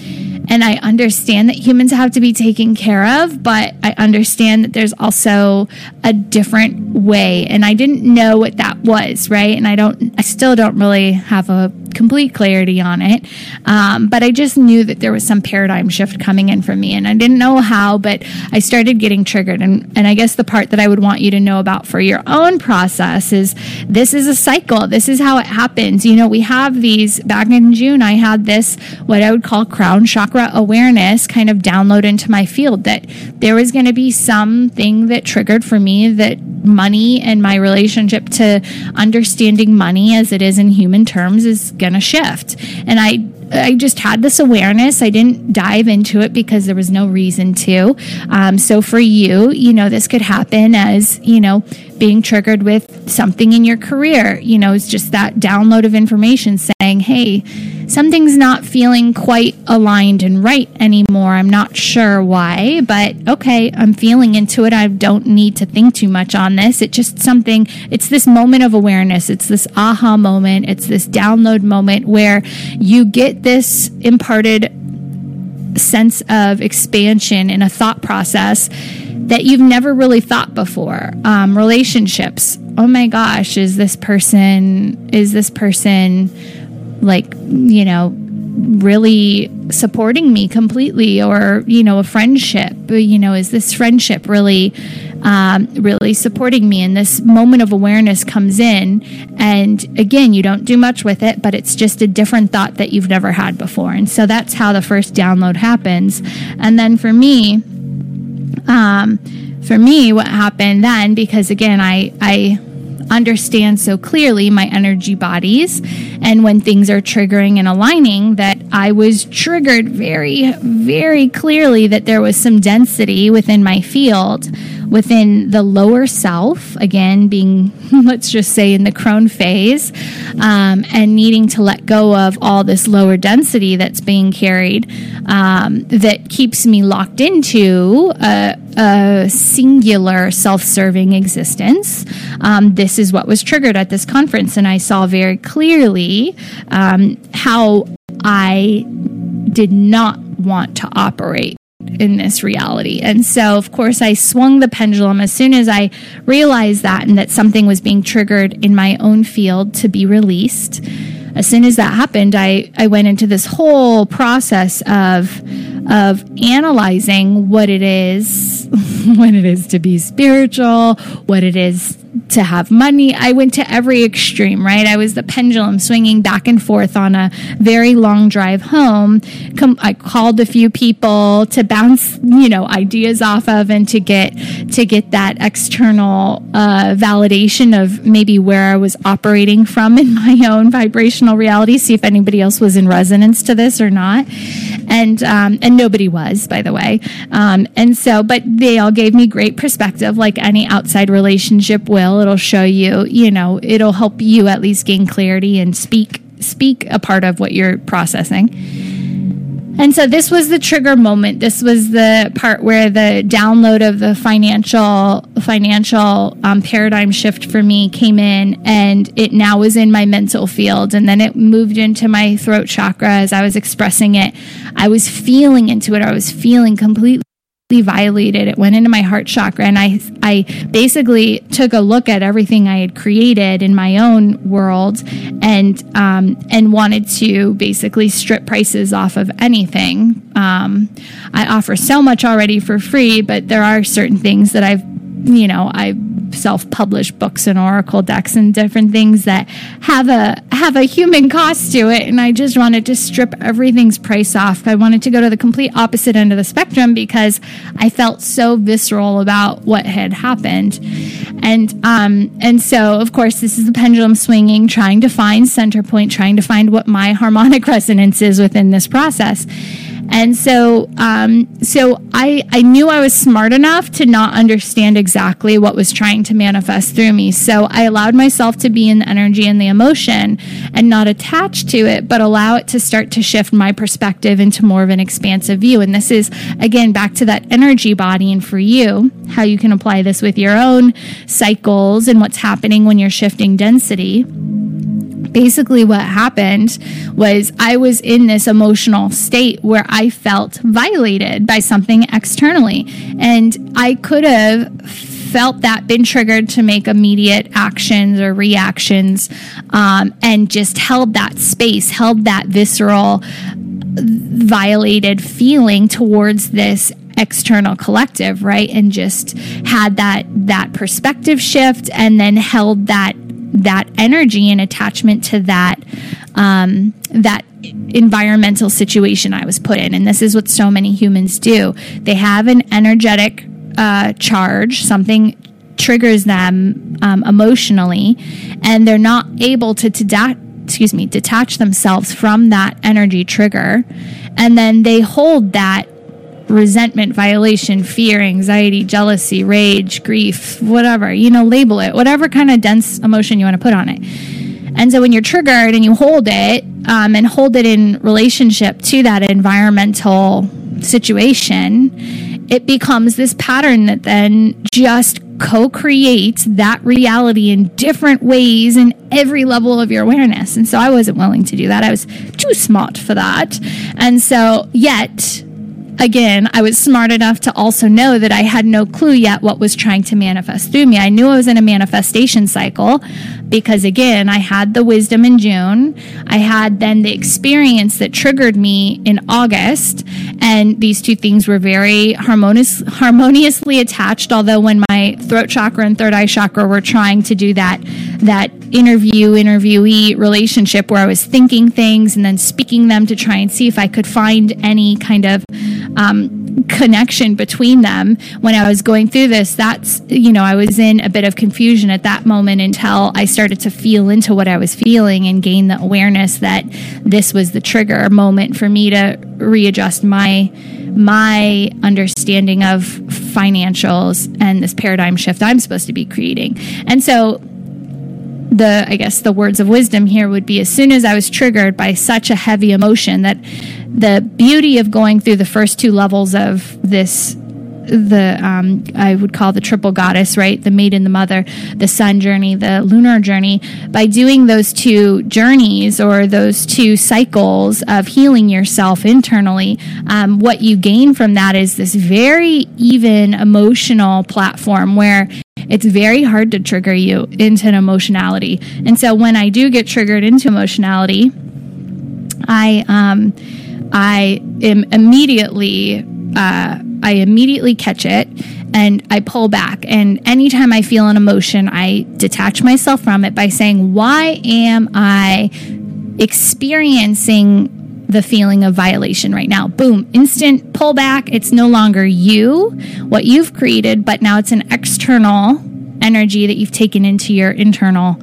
and I understand that humans have to be taken care of, but I understand that there's also a different way. And I didn't know what that was, right? And I don't, I still don't really have a complete clarity on it. Um, but I just knew that there was some paradigm shift coming in for me. And I didn't know how, but I started getting triggered. And, and I guess the part that I would want you to know about for your own process is this is a cycle. This is how it happens. You know, we have these back in June, I had this, what I would call crown chakra awareness kind of download into my field that there was going to be something that triggered for me that money and my relationship to understanding money as it is in human terms is going to shift. And I I just had this awareness. I didn't dive into it because there was no reason to. Um, so for you, you know, this could happen as, you know, being triggered with something in your career. You know, it's just that download of information saying, hey, something's not feeling quite aligned and right anymore. I'm not sure why, but okay, I'm feeling into it. I don't need to think too much on this. It's just something, it's this moment of awareness. It's this aha moment. It's this download moment where you get this imparted sense of expansion in a thought process that you've never really thought before. Um, relationships. Oh my gosh, is this person, is this person like, you know, really supporting me completely or you know a friendship you know is this friendship really um, really supporting me and this moment of awareness comes in and again you don't do much with it but it's just a different thought that you've never had before and so that's how the first download happens and then for me um, for me what happened then because again i i understand so clearly my energy bodies and when things are triggering and aligning that I was triggered very, very clearly that there was some density within my field within the lower self, again, being, let's just say, in the crone phase, um, and needing to let go of all this lower density that's being carried um, that keeps me locked into a, a singular self serving existence. Um, this is what was triggered at this conference, and I saw very clearly um, how I did not want to operate in this reality. And so, of course, I swung the pendulum as soon as I realized that and that something was being triggered in my own field to be released. As soon as that happened, I, I went into this whole process of of analyzing what it is, what it is to be spiritual, what it is to have money. I went to every extreme, right? I was the pendulum swinging back and forth on a very long drive home. I called a few people to bounce, you know, ideas off of and to get to get that external uh, validation of maybe where I was operating from in my own vibrational reality. See if anybody else was in resonance to this or not, and um, and nobody was, by the way. Um, and so, but they all gave me great perspective, like any outside relationship will. It'll show you, you know, it'll help you at least gain clarity and speak speak a part of what you're processing. And so this was the trigger moment. This was the part where the download of the financial financial um, paradigm shift for me came in, and it now was in my mental field, and then it moved into my throat chakra as I was expressing it. I was feeling into it. I was feeling completely violated. It went into my heart chakra, and I I basically took a look at everything I had created in my own world, and um, and wanted to basically strip prices off of anything. Um, I offer so much already for free, but there are certain things that I've you know I self-published books and oracle decks and different things that have a have a human cost to it and I just wanted to strip everything's price off. I wanted to go to the complete opposite end of the spectrum because I felt so visceral about what had happened. And um and so of course this is the pendulum swinging trying to find center point, trying to find what my harmonic resonance is within this process. And so, um, so I, I knew I was smart enough to not understand exactly what was trying to manifest through me. So I allowed myself to be in the energy and the emotion and not attach to it, but allow it to start to shift my perspective into more of an expansive view. And this is, again, back to that energy body and for you, how you can apply this with your own cycles and what's happening when you're shifting density basically what happened was I was in this emotional state where I felt violated by something externally. And I could have felt that been triggered to make immediate actions or reactions um, and just held that space, held that visceral, violated feeling towards this external collective right and just had that that perspective shift and then held that that energy and attachment to that um, that environmental situation I was put in. And this is what so many humans do. They have an energetic uh, charge, something triggers them um, emotionally, and they're not able to, to excuse me, detach themselves from that energy trigger. And then they hold that resentment, violation, fear, anxiety, jealousy, rage, grief, whatever, you know, label it, whatever kind of dense emotion you want to put on it. And so when you're triggered and you hold it um, and hold it in relationship to that environmental situation, it becomes this pattern that then just co creates that reality in different ways in every level of your awareness. And so I wasn't willing to do that. I was too smart for that. And so, yet, again, I was smart enough to also know that I had no clue yet what was trying to manifest through me. I knew I was in a manifestation cycle because, again, I had the wisdom in June. I had then the experience that triggered me in August. And these two things were very harmonious, harmoniously attached. Although, when my throat chakra and third eye chakra were trying to do that, that interview interviewee relationship where I was thinking things and then speaking them to try and see if I could find any kind of um, connection between them when I was going through this. That's, you know, I was in a bit of confusion at that moment until I started to feel into what I was feeling and gain the awareness that this was the trigger moment for me to readjust my my understanding of financials and this paradigm shift I'm supposed to be creating. And so the I guess the words of wisdom here would be as soon as I was triggered by such a heavy emotion that the beauty of going through the first two levels of this the um, I would call the triple goddess, right? The maiden, the mother, the sun journey, the lunar journey. By doing those two journeys or those two cycles of healing yourself internally, um, what you gain from that is this very even emotional platform where it's very hard to trigger you into an emotionality. And so when I do get triggered into emotionality, I um, I am immediately uh, I immediately catch it and I pull back. And anytime I feel an emotion, I detach myself from it by saying, Why am I experiencing the feeling of violation right now? Boom, instant pull back. It's no longer you, what you've created, but now it's an external energy that you've taken into your internal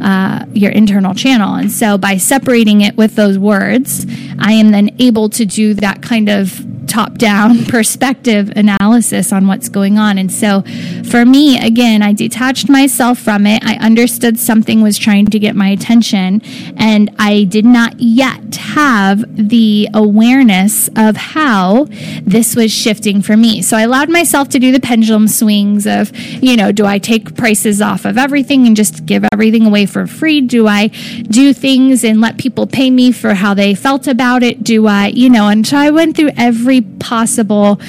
uh, your internal channel. And so by separating it with those words, I am then able to do that kind of top down perspective analysis on what's going on. And so for me, again, I detached myself from it. I understood something was trying to get my attention, and I did not yet have the awareness of how this was shifting for me. So I allowed myself to do the pendulum swings of, you know, do I take prices off of everything and just give everything away for free? Do I do things and let people pay me for how they felt about it? Do I, you know, and so I went through every possible,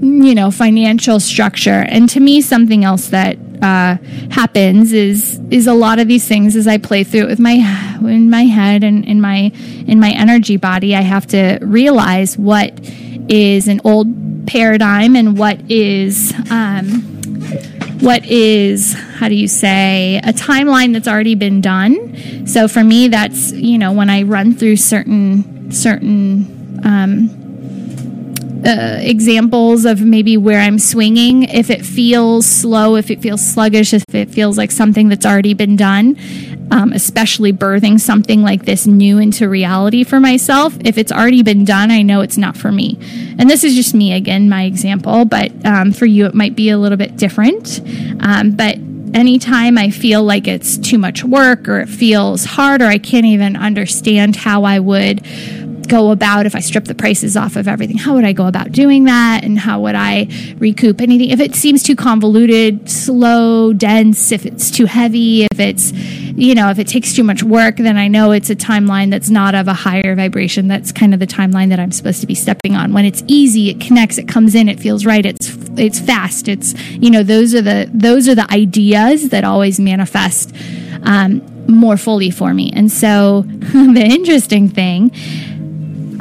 you know, financial structure. And to me, something else that uh, happens is is a lot of these things as I play through it with my in my head and in my in my energy body. I have to realize what is an old paradigm and what is um, what is how do you say a timeline that's already been done so for me that's you know when i run through certain certain um, uh, examples of maybe where I'm swinging. If it feels slow, if it feels sluggish, if it feels like something that's already been done, um, especially birthing something like this new into reality for myself. If it's already been done, I know it's not for me. And this is just me again, my example, but um, for you, it might be a little bit different. Um, but anytime I feel like it's too much work or it feels hard or I can't even understand how I would go about if I strip the prices off of everything? How would I go about doing that? And how would I recoup anything? If it seems too convoluted, slow, dense, if it's too heavy, if it's, you know, if it takes too much work, then I know it's a timeline that's not of a higher vibration. That's kind of the timeline that I'm supposed to be stepping on. When it's easy, it connects, it comes in, it feels right, it's it's fast. It's you know, those are the those are the ideas that always manifest um, more fully for me. And so the interesting thing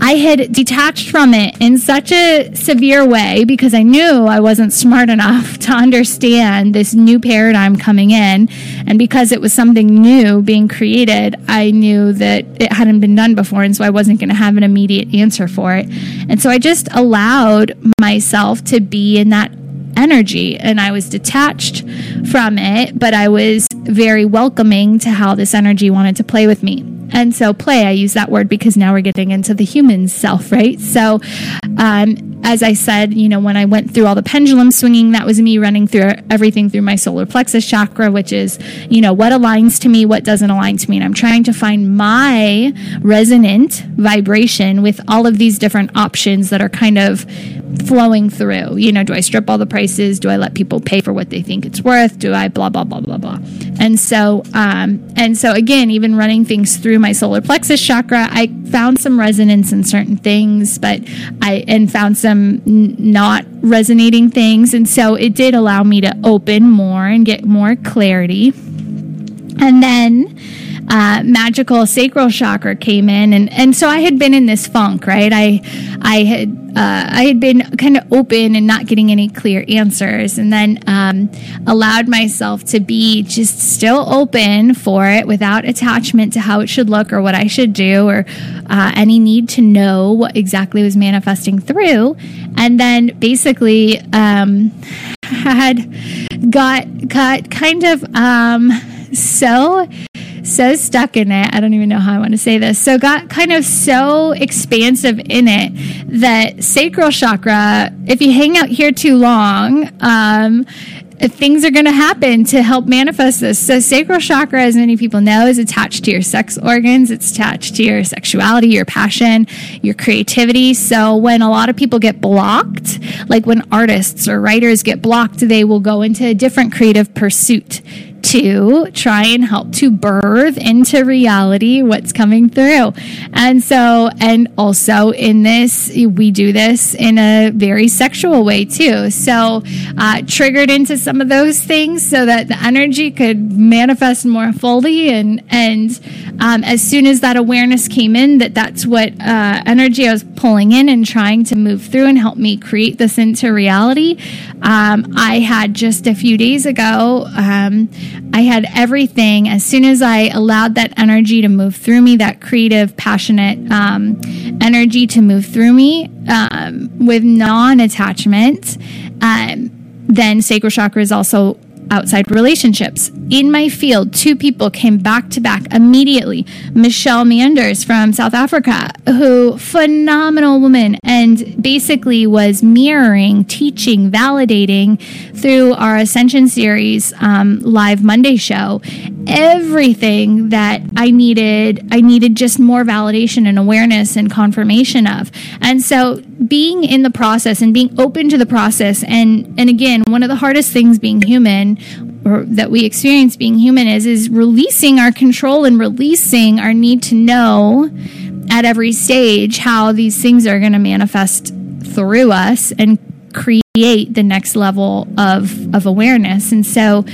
I had detached from it in such a severe way because I knew I wasn't smart enough to understand this new paradigm coming in. And because it was something new being created, I knew that it hadn't been done before. And so I wasn't going to have an immediate answer for it. And so I just allowed myself to be in that energy and I was detached from it, but I was very welcoming to how this energy wanted to play with me. And so, play, I use that word because now we're getting into the human self, right? So, um, as I said, you know, when I went through all the pendulum swinging, that was me running through everything through my solar plexus chakra, which is, you know, what aligns to me, what doesn't align to me. And I'm trying to find my resonant vibration with all of these different options that are kind of flowing through. You know, do I strip all the prices? Do I let people pay for what they think it's worth? Do I blah blah blah blah blah? And so, um, and so again, even running things through my solar plexus chakra, I found some resonance in certain things, but I and found some n- not resonating things, and so it did allow me to open more and get more clarity. And then uh, magical sacral chakra came in, and and so I had been in this funk, right? I I had uh, I had been kind of open and not getting any clear answers, and then um, allowed myself to be just still open for it without attachment to how it should look or what I should do or uh, any need to know what exactly was manifesting through, and then basically um, had got got kind of um, so so stuck in it. I don't even know how I want to say this. So got kind of so expansive in it that sacral chakra, if you hang out here too long, um, things are going to happen to help manifest this. So, sacral chakra, as many people know, is attached to your sex organs, it's attached to your sexuality, your passion, your creativity. So, when a lot of people get blocked, like when artists or writers get blocked, they will go into a different creative pursuit to try and help to birth into reality what's coming through. And so, and also in this, we do this in a very sexual way too. So, uh, triggered into some of those things so that the energy could manifest more fully. And, and, um, as soon as that awareness came in, that that's what, uh, energy I was pulling in and trying to move through and help me create this into reality. Um, I had just a few days ago, um, I had everything as soon as I allowed that energy to move through me, that creative, passionate um, energy to move through me um, with non attachment. Um, then sacral chakra is also outside relationships. In my field, two people came back to back immediately. Michelle Meanders from South Africa, who phenomenal woman and basically was mirroring, teaching, validating through our Ascension series um, live Monday show everything that I needed. I needed just more validation and awareness and confirmation of. And so being in the process and being open to the process. And and again, one of the hardest things being human or that we experience being human is is releasing our control and releasing our need to know at every stage how these things are going to manifest through us and create the next level of of awareness and so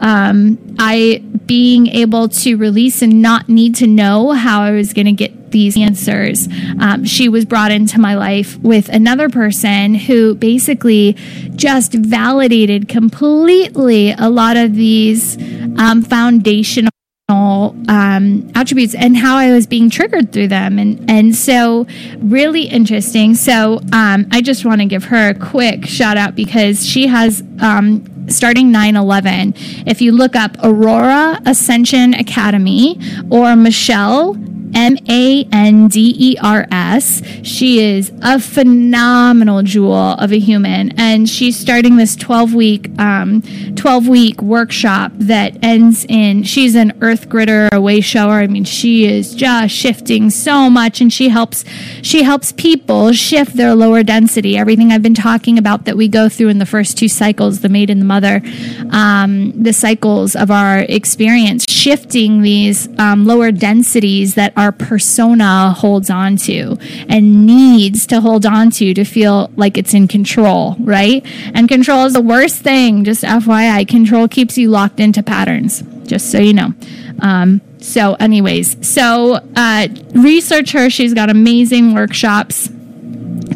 um, I being able to release and not need to know how I was going to get these answers. Um, she was brought into my life with another person who basically just validated completely a lot of these um, foundational um, attributes and how I was being triggered through them. And, and so, really interesting. So, um, I just want to give her a quick shout out because she has um, starting 9 11. If you look up Aurora Ascension Academy or Michelle M A N D E R S. She is a phenomenal jewel of a human, and she's starting this twelve week um, twelve week workshop that ends in. She's an earth gritter, a way shower. I mean, she is just shifting so much, and she helps she helps people shift their lower density. Everything I've been talking about that we go through in the first two cycles, the maid and the mother, um, the cycles of our experience, shifting these um, lower densities that our persona holds on to and needs to hold on to to feel like it's in control, right? And control is the worst thing. Just FYI, control keeps you locked into patterns, just so you know. Um, so, anyways, so uh, research her. She's got amazing workshops,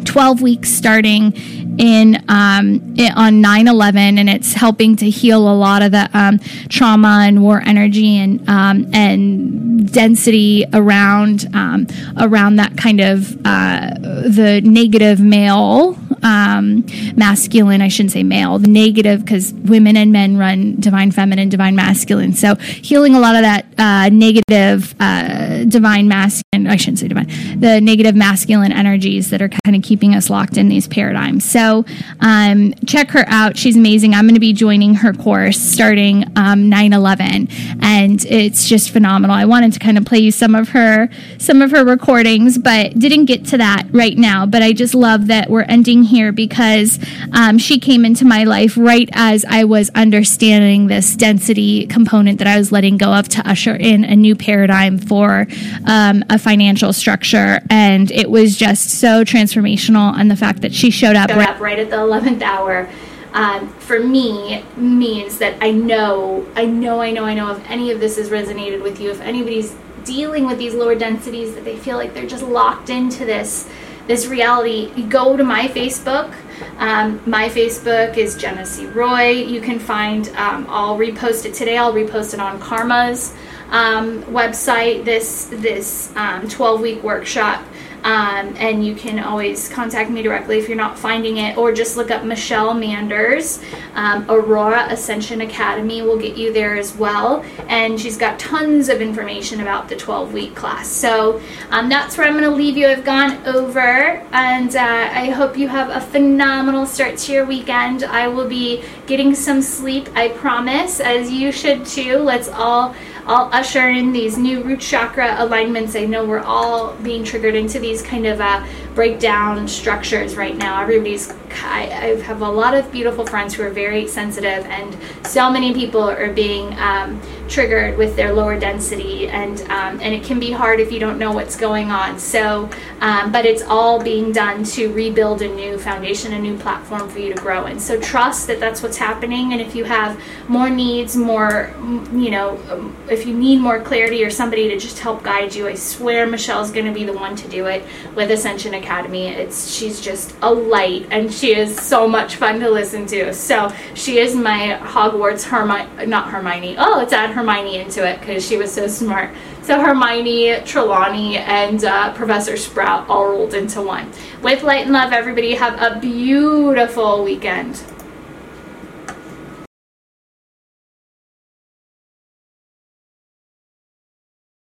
12 weeks starting in um, on 9/11, and it's helping to heal a lot of the um, trauma and war energy and um, and density around um, around that kind of uh, the negative male um, masculine. I shouldn't say male, the negative because women and men run divine feminine, divine masculine. So healing a lot of that uh, negative uh, divine masculine. I shouldn't say divine, the negative masculine energies that are kind of keeping us locked in these paradigms. So so um, check her out. She's amazing. I'm going to be joining her course starting um, 9/11, and it's just phenomenal. I wanted to kind of play you some of her some of her recordings, but didn't get to that right now. But I just love that we're ending here because um, she came into my life right as I was understanding this density component that I was letting go of to usher in a new paradigm for um, a financial structure, and it was just so transformational. And the fact that she showed up. Right- up right at the 11th hour um, for me means that I know, I know, I know, I know if any of this has resonated with you, if anybody's dealing with these lower densities, that they feel like they're just locked into this this reality, go to my Facebook. Um, my Facebook is Jenna C. Roy. You can find, um, I'll repost it today. I'll repost it on Karma's um, website. This this 12 um, week workshop um, and you can always contact me directly if you're not finding it, or just look up Michelle Manders. Um, Aurora Ascension Academy will get you there as well. And she's got tons of information about the 12 week class. So um, that's where I'm going to leave you. I've gone over, and uh, I hope you have a phenomenal start to your weekend. I will be getting some sleep, I promise, as you should too. Let's all I'll usher in these new root chakra alignments. I know we're all being triggered into these kind of uh, break down structures right now. Everybody's, I, I have a lot of beautiful friends who are very sensitive, and so many people are being um, triggered with their lower density, and um, and it can be hard if you don't know what's going on. So, um, but it's all being done to rebuild a new foundation, a new platform for you to grow in. So trust that that's what's happening, and if you have more needs, more, you know, um, if you need more clarity or somebody to just help guide you, I swear Michelle's going to be the one to do it with Ascension Academy. It's she's just a light, and she is so much fun to listen to. So she is my Hogwarts Hermione, not Hermione. Oh, it's at Hermione into it because she was so smart. So Hermione, Trelawney, and uh, Professor Sprout all rolled into one. With light and love, everybody have a beautiful weekend.